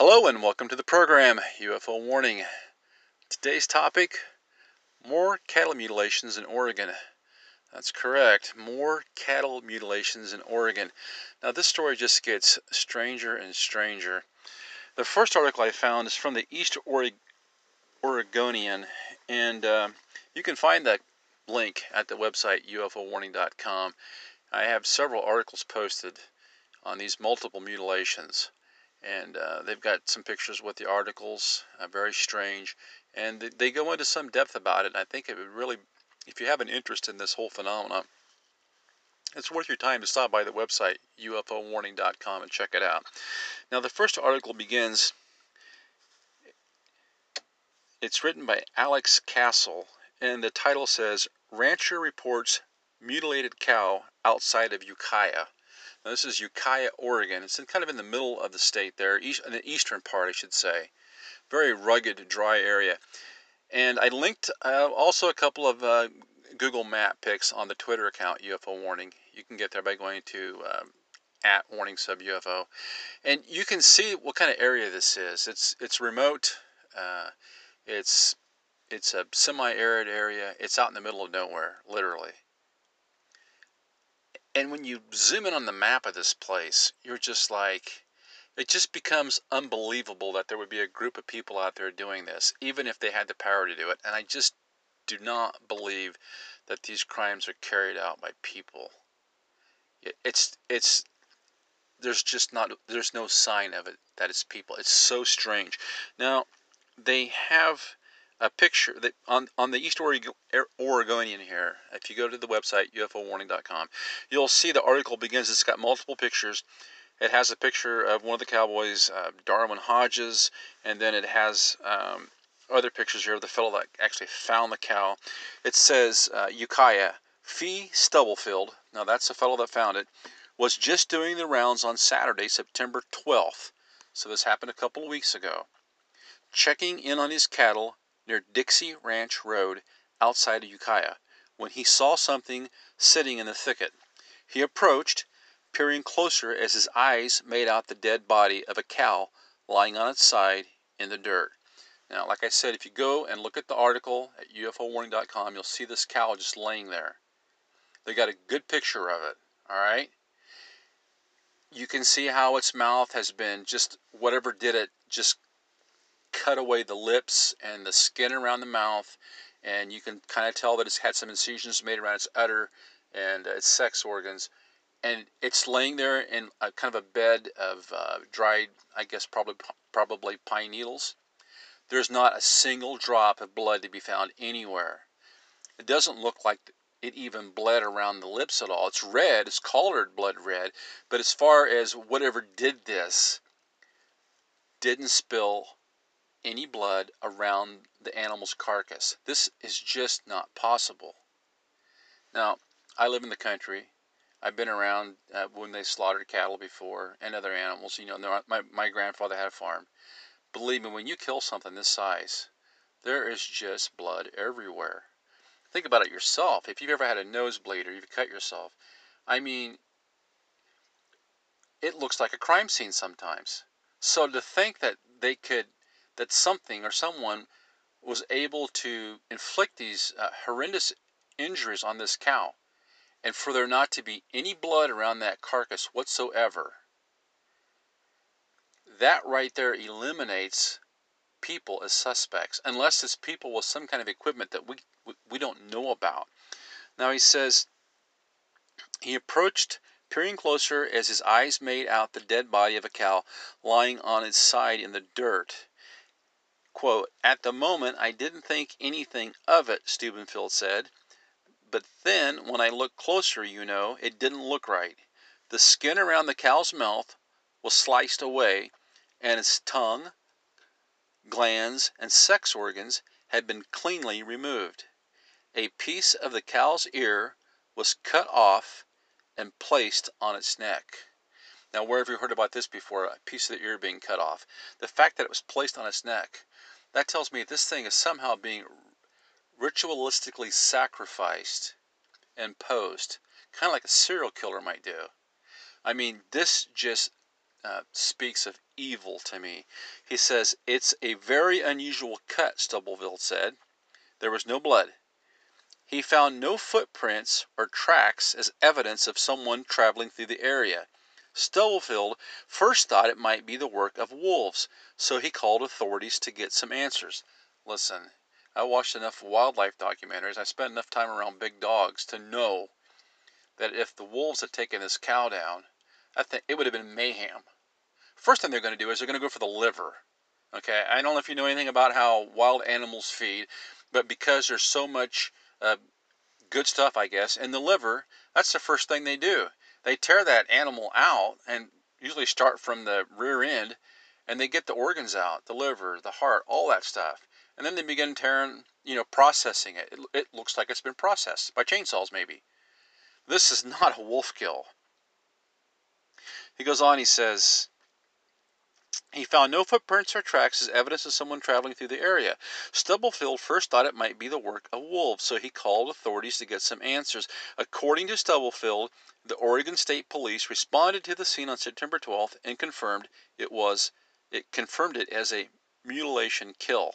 Hello and welcome to the program UFO Warning. Today's topic more cattle mutilations in Oregon. That's correct, more cattle mutilations in Oregon. Now, this story just gets stranger and stranger. The first article I found is from the East Oregonian, and uh, you can find that link at the website ufowarning.com. I have several articles posted on these multiple mutilations and uh, they've got some pictures with the articles, uh, very strange, and they, they go into some depth about it. And I think it would really, if you have an interest in this whole phenomenon, it's worth your time to stop by the website ufowarning.com and check it out. Now, the first article begins. It's written by Alex Castle, and the title says Rancher reports mutilated cow outside of Ukiah. Now, this is Ukiah, Oregon. It's in, kind of in the middle of the state there, east, in the eastern part, I should say. Very rugged, dry area. And I linked uh, also a couple of uh, Google Map pics on the Twitter account UFO Warning. You can get there by going to um, at Warning Sub UFO, and you can see what kind of area this is. It's it's remote. Uh, it's it's a semi-arid area. It's out in the middle of nowhere, literally. And when you zoom in on the map of this place, you're just like, it just becomes unbelievable that there would be a group of people out there doing this, even if they had the power to do it. And I just do not believe that these crimes are carried out by people. It's it's there's just not there's no sign of it that it's people. It's so strange. Now they have a picture that on, on the East Oregonian here, if you go to the website ufowarning.com, you'll see the article begins. It's got multiple pictures. It has a picture of one of the cowboys, uh, Darwin Hodges, and then it has um, other pictures here of the fellow that actually found the cow. It says uh, Ukiah Fee Stubblefield. Now that's the fellow that found it. Was just doing the rounds on Saturday, September 12th. So this happened a couple of weeks ago. Checking in on his cattle near Dixie Ranch Road outside of Ukiah, when he saw something sitting in the thicket. He approached, peering closer as his eyes made out the dead body of a cow lying on its side in the dirt. Now, like I said, if you go and look at the article at ufowarning.com, you'll see this cow just laying there. They got a good picture of it, all right? You can see how its mouth has been just whatever did it just cut away the lips and the skin around the mouth, and you can kind of tell that it's had some incisions made around its udder and uh, its sex organs. And it's laying there in a kind of a bed of uh, dried, I guess, probably probably pine needles. There's not a single drop of blood to be found anywhere. It doesn't look like it even bled around the lips at all. It's red, it's colored blood red, but as far as whatever did this, didn't spill any blood around the animal's carcass. This is just not possible. Now, I live in the country. I've been around uh, when they slaughtered cattle before and other animals. You know, my, my grandfather had a farm. Believe me, when you kill something this size, there is just blood everywhere. Think about it yourself. If you've ever had a nosebleed or you've cut yourself, I mean, it looks like a crime scene sometimes. So to think that they could that something or someone was able to inflict these uh, horrendous injuries on this cow and for there not to be any blood around that carcass whatsoever, that right there eliminates people as suspects, unless it's people with some kind of equipment that we, we, we don't know about. Now he says, he approached, peering closer as his eyes made out the dead body of a cow lying on its side in the dirt. Quote, At the moment I didn't think anything of it, Stubblefield said. But then, when I looked closer, you know, it didn't look right. The skin around the cow's mouth was sliced away, and its tongue, glands, and sex organs had been cleanly removed. A piece of the cow's ear was cut off and placed on its neck. Now, where have you heard about this before? A piece of the ear being cut off. The fact that it was placed on its neck, that tells me this thing is somehow being ritualistically sacrificed and posed, kind of like a serial killer might do. I mean, this just uh, speaks of evil to me. He says, It's a very unusual cut, Stubblefield said. There was no blood. He found no footprints or tracks as evidence of someone traveling through the area. Stubblefield first thought it might be the work of wolves, so he called authorities to get some answers. Listen, I watched enough wildlife documentaries, I spent enough time around big dogs to know that if the wolves had taken this cow down, I think it would have been mayhem. First thing they're going to do is they're going to go for the liver. Okay, I don't know if you know anything about how wild animals feed, but because there's so much uh, good stuff, I guess, in the liver, that's the first thing they do. They tear that animal out and usually start from the rear end and they get the organs out the liver, the heart, all that stuff. And then they begin tearing, you know, processing it. It, it looks like it's been processed by chainsaws, maybe. This is not a wolf kill. He goes on, he says, he found no footprints or tracks as evidence of someone traveling through the area. Stubblefield first thought it might be the work of wolves, so he called authorities to get some answers. According to Stubblefield, the Oregon State Police responded to the scene on September 12th and confirmed it was it confirmed it as a mutilation kill.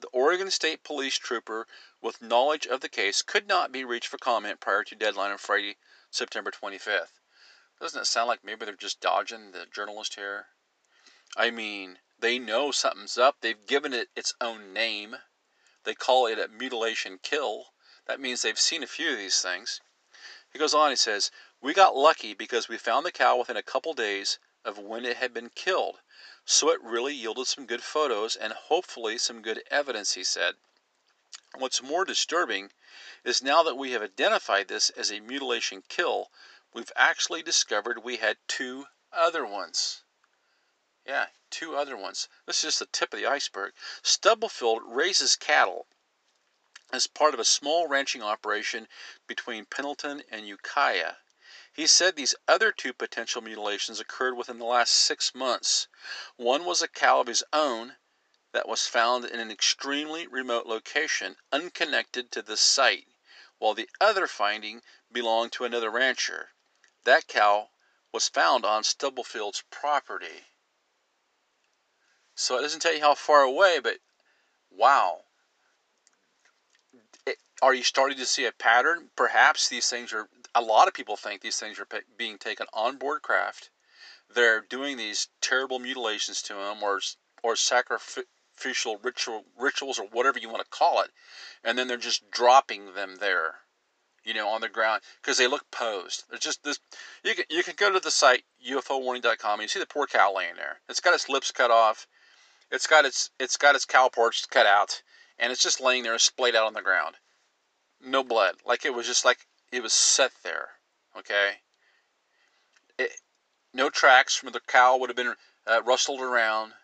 The Oregon State Police trooper with knowledge of the case could not be reached for comment prior to deadline on Friday, September 25th. Doesn't it sound like maybe they're just dodging the journalist here? I mean, they know something's up. They've given it its own name. They call it a mutilation kill. That means they've seen a few of these things. He goes on, he says, We got lucky because we found the cow within a couple days of when it had been killed. So it really yielded some good photos and hopefully some good evidence, he said. What's more disturbing is now that we have identified this as a mutilation kill, we've actually discovered we had two other ones. Yeah, two other ones. This is just the tip of the iceberg. Stubblefield raises cattle as part of a small ranching operation between Pendleton and Ukiah. He said these other two potential mutilations occurred within the last six months. One was a cow of his own that was found in an extremely remote location, unconnected to the site, while the other finding belonged to another rancher. That cow was found on Stubblefield's property. So it doesn't tell you how far away, but wow. It, are you starting to see a pattern? Perhaps these things are, a lot of people think these things are being taken on board craft. They're doing these terrible mutilations to them or, or sacrificial ritual, rituals or whatever you want to call it. And then they're just dropping them there you know, on the ground because they look posed. It's just this. You can you can go to the site UFOwarning.com and you see the poor cow laying there. It's got its lips cut off. It's got its it's got its cow porch cut out, and it's just laying there splayed out on the ground. No blood, like it was just like it was set there. Okay. It, no tracks from the cow would have been uh, rustled around.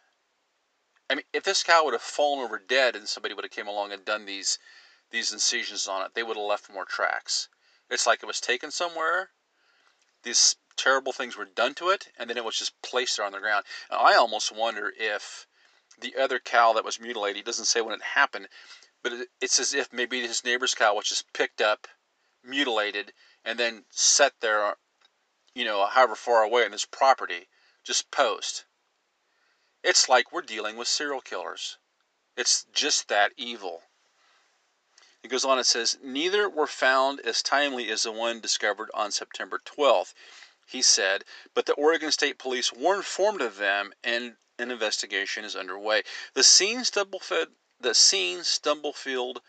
I mean, if this cow would have fallen over dead and somebody would have came along and done these these incisions on it, they would have left more tracks. It's like it was taken somewhere. These terrible things were done to it, and then it was just placed there on the ground. I almost wonder if the other cow that was mutilated, doesn't say when it happened, but it's as if maybe his neighbor's cow was just picked up, mutilated, and then set there, you know, however far away on his property, just post. It's like we're dealing with serial killers. It's just that evil. It goes on, it says, Neither were found as timely as the one discovered on September 12th, he said, but the Oregon State Police were informed of them and an investigation is underway. The scene Stubblefield, the scene Stubblefield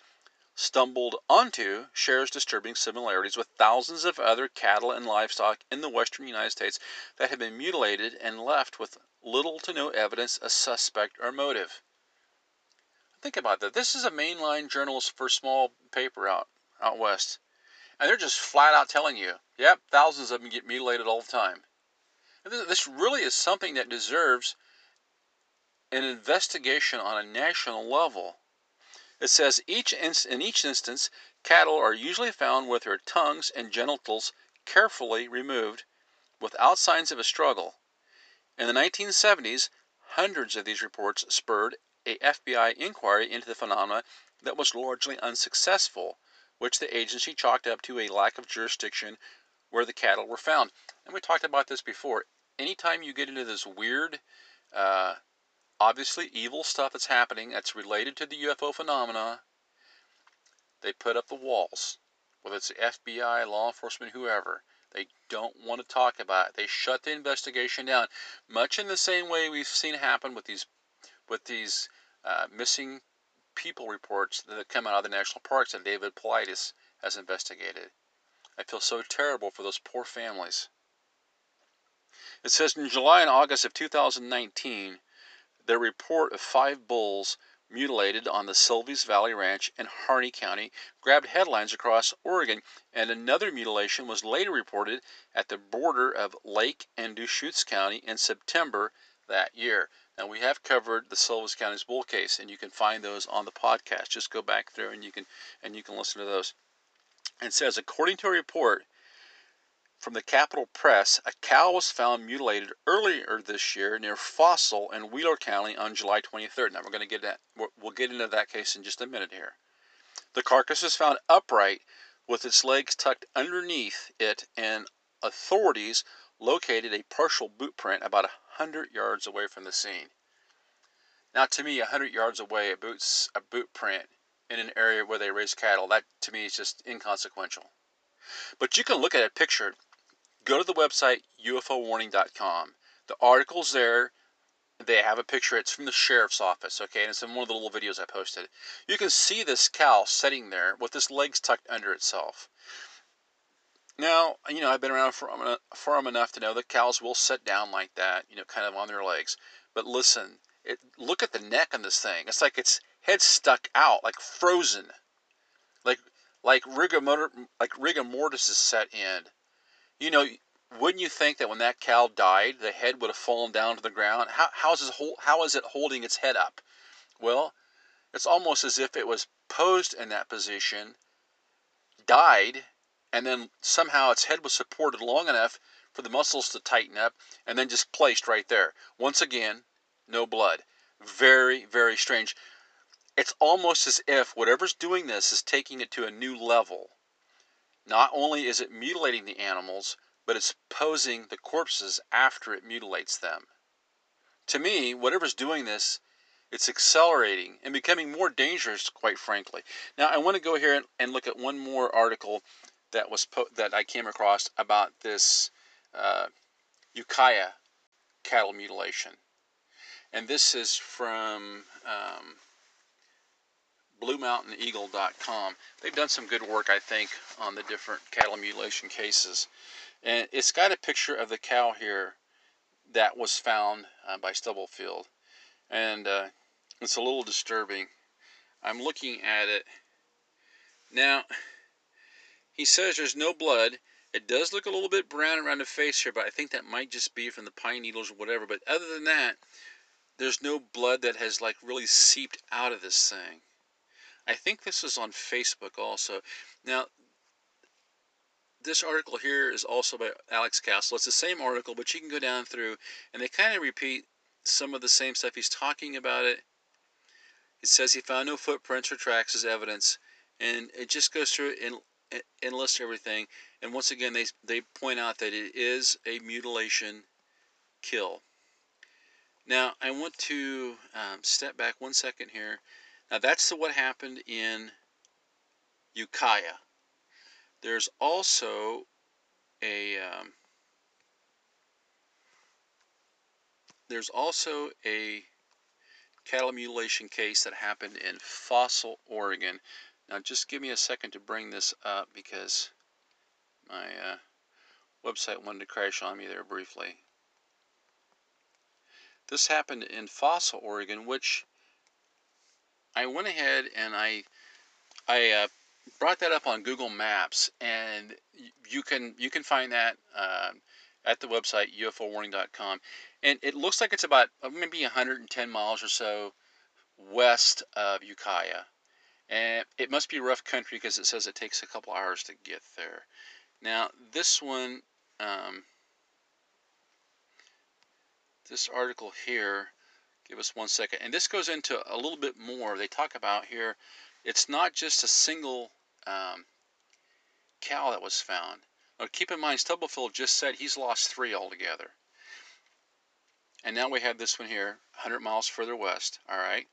stumbled onto shares disturbing similarities with thousands of other cattle and livestock in the western United States that have been mutilated and left with little to no evidence of suspect or motive. Think about that. This is a mainline journalist for small paper out out west, and they're just flat out telling you, "Yep, thousands of them get mutilated all the time." This really is something that deserves an investigation on a national level. It says each in each instance, cattle are usually found with their tongues and genitals carefully removed, without signs of a struggle. In the 1970s, hundreds of these reports spurred a FBI inquiry into the phenomena that was largely unsuccessful, which the agency chalked up to a lack of jurisdiction where the cattle were found. And we talked about this before. Anytime you get into this weird, uh, obviously evil stuff that's happening that's related to the UFO phenomena, they put up the walls. Whether it's the FBI, law enforcement, whoever, they don't want to talk about it. They shut the investigation down, much in the same way we've seen happen with these with these uh, missing people reports that come out of the national parks that David Paulides has investigated. I feel so terrible for those poor families. It says in July and August of 2019, the report of five bulls mutilated on the Silvies Valley Ranch in Harney County grabbed headlines across Oregon, and another mutilation was later reported at the border of Lake and Deschutes County in September that year. Now we have covered the Silvies County's bull case, and you can find those on the podcast. Just go back there and you can and you can listen to those. And says according to a report from the Capital Press, a cow was found mutilated earlier this year near Fossil in Wheeler County on July 23rd. Now we're going to get that. We'll get into that case in just a minute here. The carcass was found upright with its legs tucked underneath it, and authorities located a partial boot print about 100 yards away from the scene. Now, to me, 100 yards away, a, boots, a boot print in an area where they raise cattle, that to me is just inconsequential. But you can look at a picture. Go to the website ufowarning.com. The article's there. They have a picture. It's from the sheriff's office, okay? And it's in one of the little videos I posted. You can see this cow sitting there with its legs tucked under itself. Now, you know, I've been around for, uh, for enough to know that cows will sit down like that, you know, kind of on their legs. But listen, it, look at the neck on this thing. It's like its head stuck out, like frozen, like like rigor like rigor mortis is set in. You know, wouldn't you think that when that cow died, the head would have fallen down to the ground? How how is it how is it holding its head up? Well, it's almost as if it was posed in that position, died, and then somehow its head was supported long enough for the muscles to tighten up and then just placed right there. Once again, no blood. Very, very strange. It's almost as if whatever's doing this is taking it to a new level. Not only is it mutilating the animals, but it's posing the corpses after it mutilates them. To me, whatever's doing this, it's accelerating and becoming more dangerous, quite frankly. Now, I want to go here and look at one more article that was that I came across about this uh, Ukiah cattle mutilation, and this is from um, BlueMountainEagle.com. They've done some good work, I think, on the different cattle mutilation cases, and it's got a picture of the cow here that was found uh, by Stubblefield, and uh, it's a little disturbing. I'm looking at it now. He says there's no blood. It does look a little bit brown around the face here, but I think that might just be from the pine needles or whatever. But other than that, there's no blood that has like really seeped out of this thing. I think this is on Facebook also. Now, this article here is also by Alex Castle. It's the same article, but you can go down through and they kind of repeat some of the same stuff. He's talking about it. It says he found no footprints or tracks as evidence, and it just goes through and and list everything. And once again, they, they point out that it is a mutilation kill. Now, I want to um, step back one second here. Now, that's what happened in Ukiah. There's also a um, there's also a cattle mutilation case that happened in Fossil, Oregon. Now just give me a second to bring this up because my uh, website wanted to crash on me there briefly. This happened in Fossil, Oregon, which I went ahead and I I uh, brought that up on Google Maps, and you can you can find that uh, at the website ufowarning.com, and it looks like it's about uh, maybe 110 miles or so west of Ukiah. And it must be rough country because it says it takes a couple hours to get there. Now, this one, um, this article here, give us one second, and this goes into a little bit more. They talk about here, it's not just a single um, cow that was found. Now, keep in mind, Stubblefield just said he's lost three altogether. And now we have this one here, 100 miles further west, all right?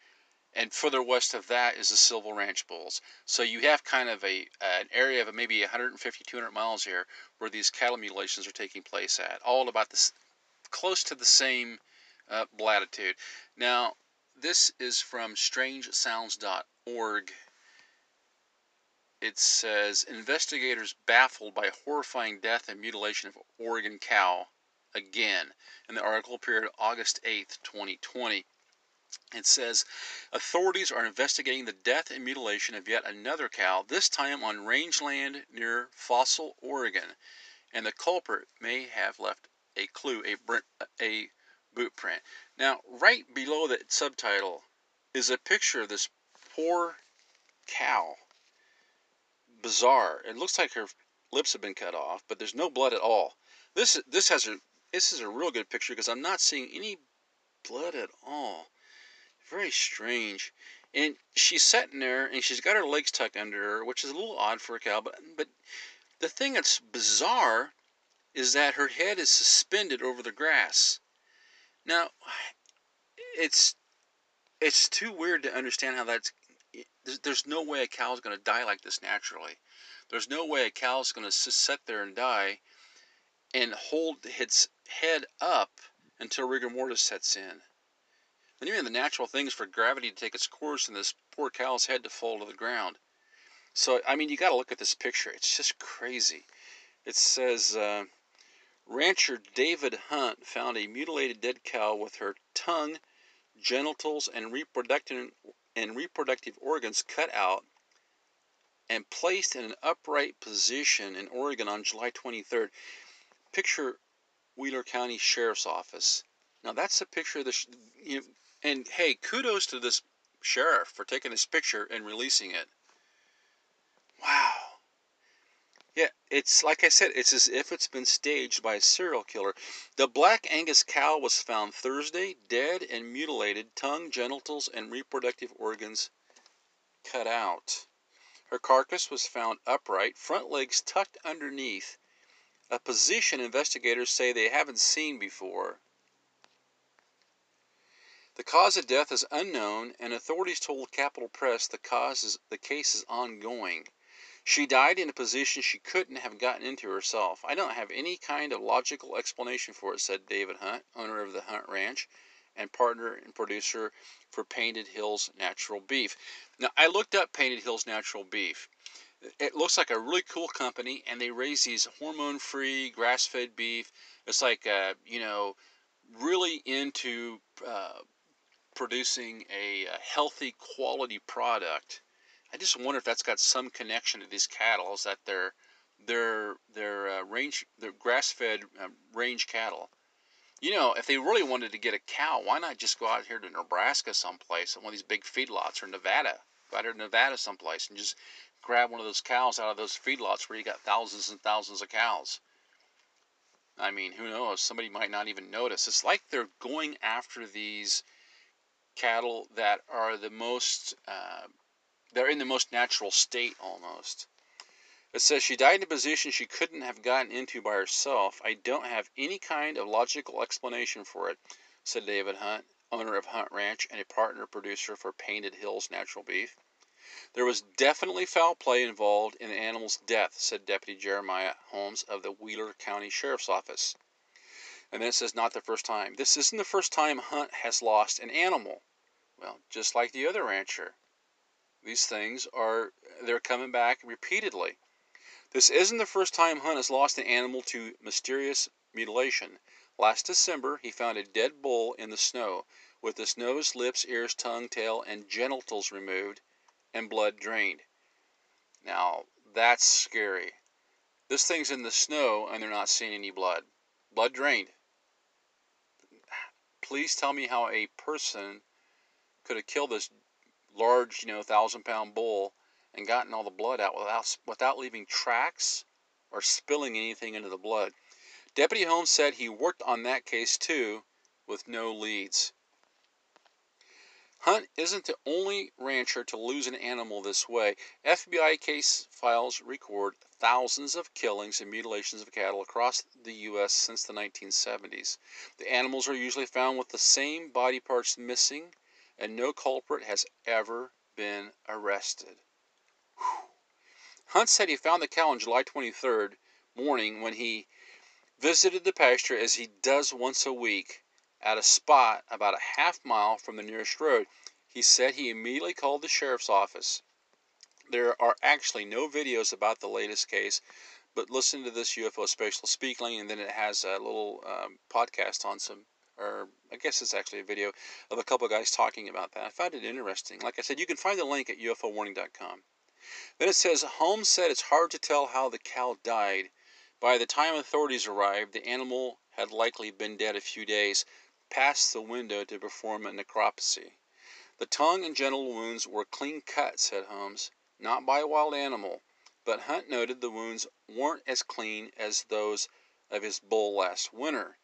and further west of that is the Silvies Ranch Bulls. So you have kind of a an area of maybe 150, 200 miles here where these cattle mutilations are taking place at, all about this close to the same uh, latitude. Now, this is from StrangeSounds.org. It says investigators baffled by horrifying death and mutilation of Oregon cow again. And the article appeared August 8th, 2020. It says authorities are investigating the death and mutilation of yet another cow, this time on rangeland near Fossil, Oregon, and the culprit may have left a clue, a, a boot print. Now, right below that subtitle is a picture of this poor cow. Bizarre. It looks like her lips have been cut off, but there's no blood at all. This this has a this is a real good picture because I'm not seeing any blood at all. Very strange. And she's sitting there and she's got her legs tucked under her, which is a little odd for a cow. But, but the thing that's bizarre is that her head is suspended over the grass. Now, it's it's too weird to understand how that's. There's, no way a cow's going to die like this naturally. There's no way a cow's going to sit there and die and hold its head up until rigor mortis sets in. And even the natural thing is for gravity to take its course and this poor cow's head to fall to the ground. So, I mean, you got to look at this picture. It's just crazy. It says uh, Rancher David Hunt found a mutilated dead cow with her tongue, genitals, and reproductive, and reproductive organs cut out and placed in an upright position in Oregon on July 23rd. Picture Wheeler County Sheriff's Office. Now that's a picture of the you know, and hey, kudos to this sheriff for taking this picture and releasing it. Wow. Yeah, it's like I said, it's as if it's been staged by a serial killer. The black Angus cow was found Thursday, dead and mutilated, tongue, genitals, and reproductive organs cut out. Her carcass was found upright, front legs tucked underneath, a position investigators say they haven't seen before. The cause of death is unknown, and authorities told Capital Press the cause is, the case is ongoing. She died in a position she couldn't have gotten into herself. I don't have any kind of logical explanation for it, said David Hunt, owner of the Hunt Ranch and partner and producer for Painted Hills Natural Beef. Now, I looked up Painted Hills Natural Beef. It looks like a really cool company, and they raise these hormone free, grass fed beef. It's like, uh, you know, really into uh, producing a, a healthy quality product. I just wonder if that's got some connection to these cattle. Is that they're they're they're uh, range they're grass fed uh, range cattle. You know, if they really wanted to get a cow, why not just go out here to Nebraska someplace, one of these big feedlots, or Nevada, go out here to Nevada someplace, and just grab one of those cows out of those feedlots where you got thousands and thousands of cows. I mean, who knows? Somebody might not even notice. It's like they're going after these cattle that are the most uh, they're in the most natural state almost. It says she died in a position she couldn't have gotten into by herself. I don't have any kind of logical explanation for it, said David Hunt, owner of Hunt Ranch and a partner producer for Painted Hills Natural Beef. There was definitely foul play involved in the animal's death, said Deputy Jeremiah Holmes of the Wheeler County Sheriff's Office. And then it says, not the first time. This isn't the first time Hunt has lost an animal. Well, just like the other rancher. These things are, they're coming back repeatedly. This isn't the first time Hunt has lost an animal to mysterious mutilation. Last December, he found a dead bull in the snow, with its nose, lips, ears, tongue, tail, and genitals removed, and blood drained. Now, that's scary. This thing's in the snow, and they're not seeing any blood. blood drained. Please tell me how a person could have killed this large, you know, thousand pound bull and gotten all the blood out without without leaving tracks or spilling anything into the blood. Deputy Holmes said he worked on that case too, with no leads. Hunt isn't the only rancher to lose an animal this way. FBI case files record thousands of killings and mutilations of cattle across the U.S. since the 1970s. The animals are usually found with the same body parts missing, and no culprit has ever been arrested. Whew. Hunt said he found the cow on July 23rd morning when he visited the pasture as he does once a week at a spot about a half mile from the nearest road. He said he immediately called the sheriff's office. There are actually no videos about the latest case, but listen to this UFO special speaking, and then it has a little um, podcast on some, or I guess it's actually a video of a couple of guys talking about that. I found it interesting. Like I said, you can find the link at UFOwarning.com. Then it says Holmes said it's hard to tell how the cow died. By the time authorities arrived, the animal had likely been dead a few days, past the window to perform a necropsy. The tongue and genital wounds were clean cut, said Holmes, not by a wild animal, but Hunt noted the wounds weren't as clean as those of his bull last winter.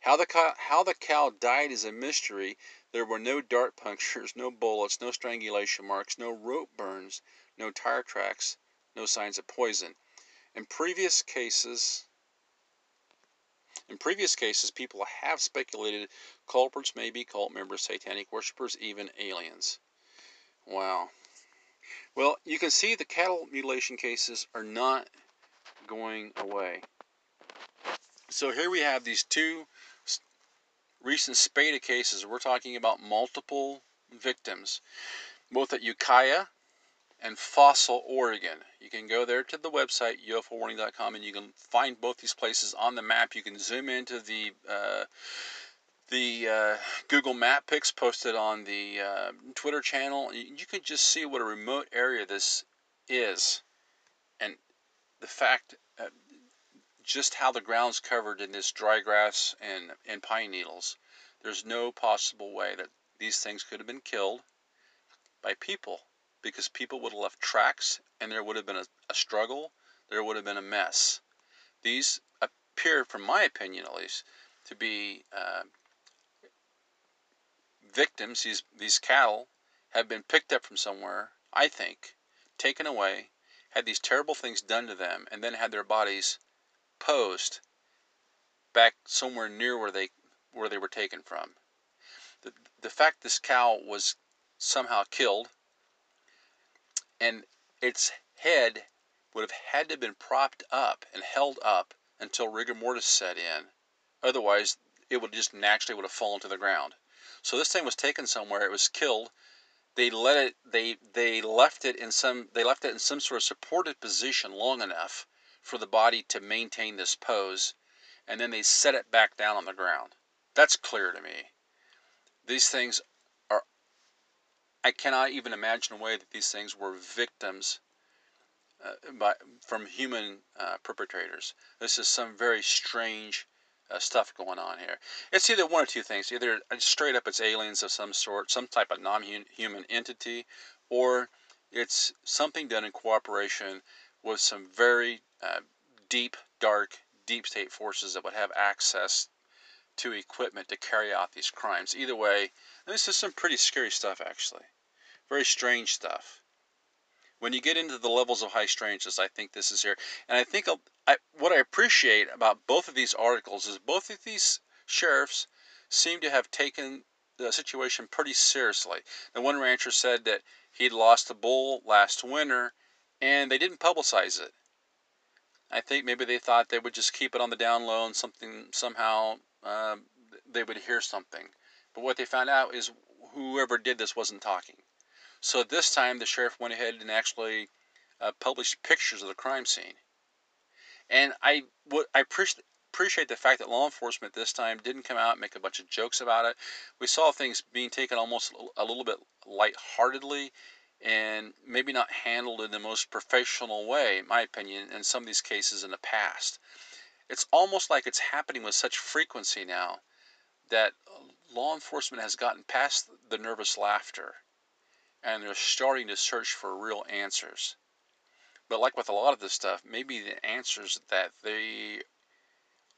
How the, cow, how the cow died is a mystery. There were no dart punctures, no bullets, no strangulation marks, no rope burns, no tire tracks, no signs of poison. In previous cases, in previous cases, people have speculated culprits may be cult members, satanic worshippers, even aliens. Wow. Well, you can see the cattle mutilation cases are not going away. So here we have these two recent Spada cases. We're talking about multiple victims, both at Ukiah and Fossil, Oregon. You can go there to the website ufowarning.com and you can find both these places on the map. You can zoom into the uh, the uh, Google Map pics posted on the uh, Twitter channel. You can just see what a remote area this is, and the fact just how the ground's covered in this dry grass and and pine needles. There's no possible way that these things could have been killed by people because people would have left tracks and there would have been a, a struggle, there would have been a mess. These appear, from my opinion at least, to be uh, victims. These, these cattle have been picked up from somewhere, I think, taken away, had these terrible things done to them, and then had their bodies posed back somewhere near where they where they were taken from. The, the fact this cow was somehow killed and its head would have had to have been propped up and held up until rigor mortis set in. Otherwise, it would just naturally would have fallen to the ground. So this thing was taken somewhere. It was killed. They let it. They they left it in some. They left it in some sort of supported position long enough for the body to maintain this pose, and then they set it back down on the ground. That's clear to me. These things are, I cannot even imagine a way that these things were victims uh, by, from human uh, perpetrators. This is some very strange uh, stuff going on here. It's either one or two things. Either straight up it's aliens of some sort, some type of non-human entity, or it's something done in cooperation with some very uh, deep, dark, deep state forces that would have access to equipment to carry out these crimes. Either way, this is some pretty scary stuff, actually. Very strange stuff. When you get into the levels of high strangeness, I think this is here. And I think I, what I appreciate about both of these articles is both of these sheriffs seem to have taken the situation pretty seriously. The one rancher said that he'd lost a bull last winter and they didn't publicize it. I think maybe they thought they would just keep it on the down low and something somehow um, they would hear something. But what they found out is whoever did this wasn't talking. So this time the sheriff went ahead and actually uh, published pictures of the crime scene. And I would I appreciate appreciate the fact that law enforcement this time didn't come out and make a bunch of jokes about it. We saw things being taken almost a little bit lightheartedly and maybe not handled in the most professional way, in my opinion, in some of these cases in the past. It's almost like it's happening with such frequency now that law enforcement has gotten past the nervous laughter and they're starting to search for real answers. But like with a lot of this stuff, maybe the answers that they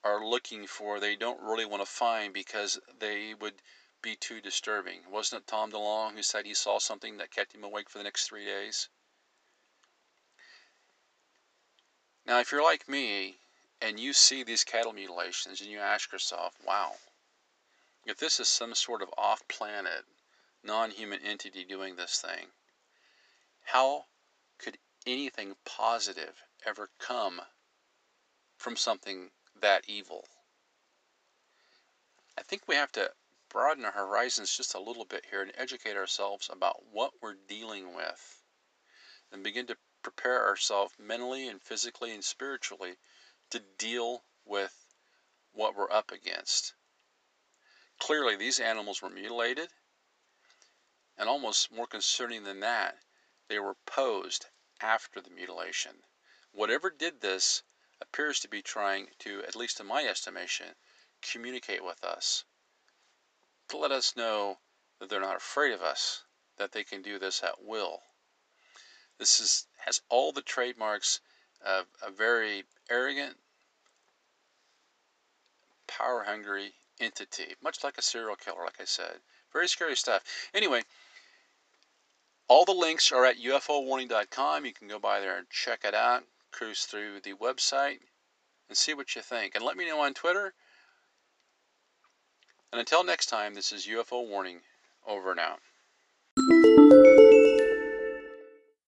are looking for they don't really want to find because they would be too disturbing. Wasn't it Tom DeLonge who said he saw something that kept him awake for the next three days? Now, if you're like me and you see these cattle mutilations and you ask yourself, wow, if this is some sort of off planet, non human entity doing this thing, how could anything positive ever come from something that evil? I think we have to broaden our horizons just a little bit here and educate ourselves about what we're dealing with and begin to prepare ourselves mentally and physically and spiritually to deal with what we're up against. Clearly, these animals were mutilated, and almost more concerning than that, they were posed after the mutilation. Whatever did this appears to be trying to, at least in my estimation, communicate with us to let us know that they're not afraid of us, that they can do this at will. This is, has all the trademarks of a very arrogant, power hungry entity, much like a serial killer, like I said. Very scary stuff. Anyway, all the links are at ufowarning.com. You can go by there and check it out, cruise through the website, and see what you think. And let me know on Twitter and until next time, this is UFO Warning, over and out.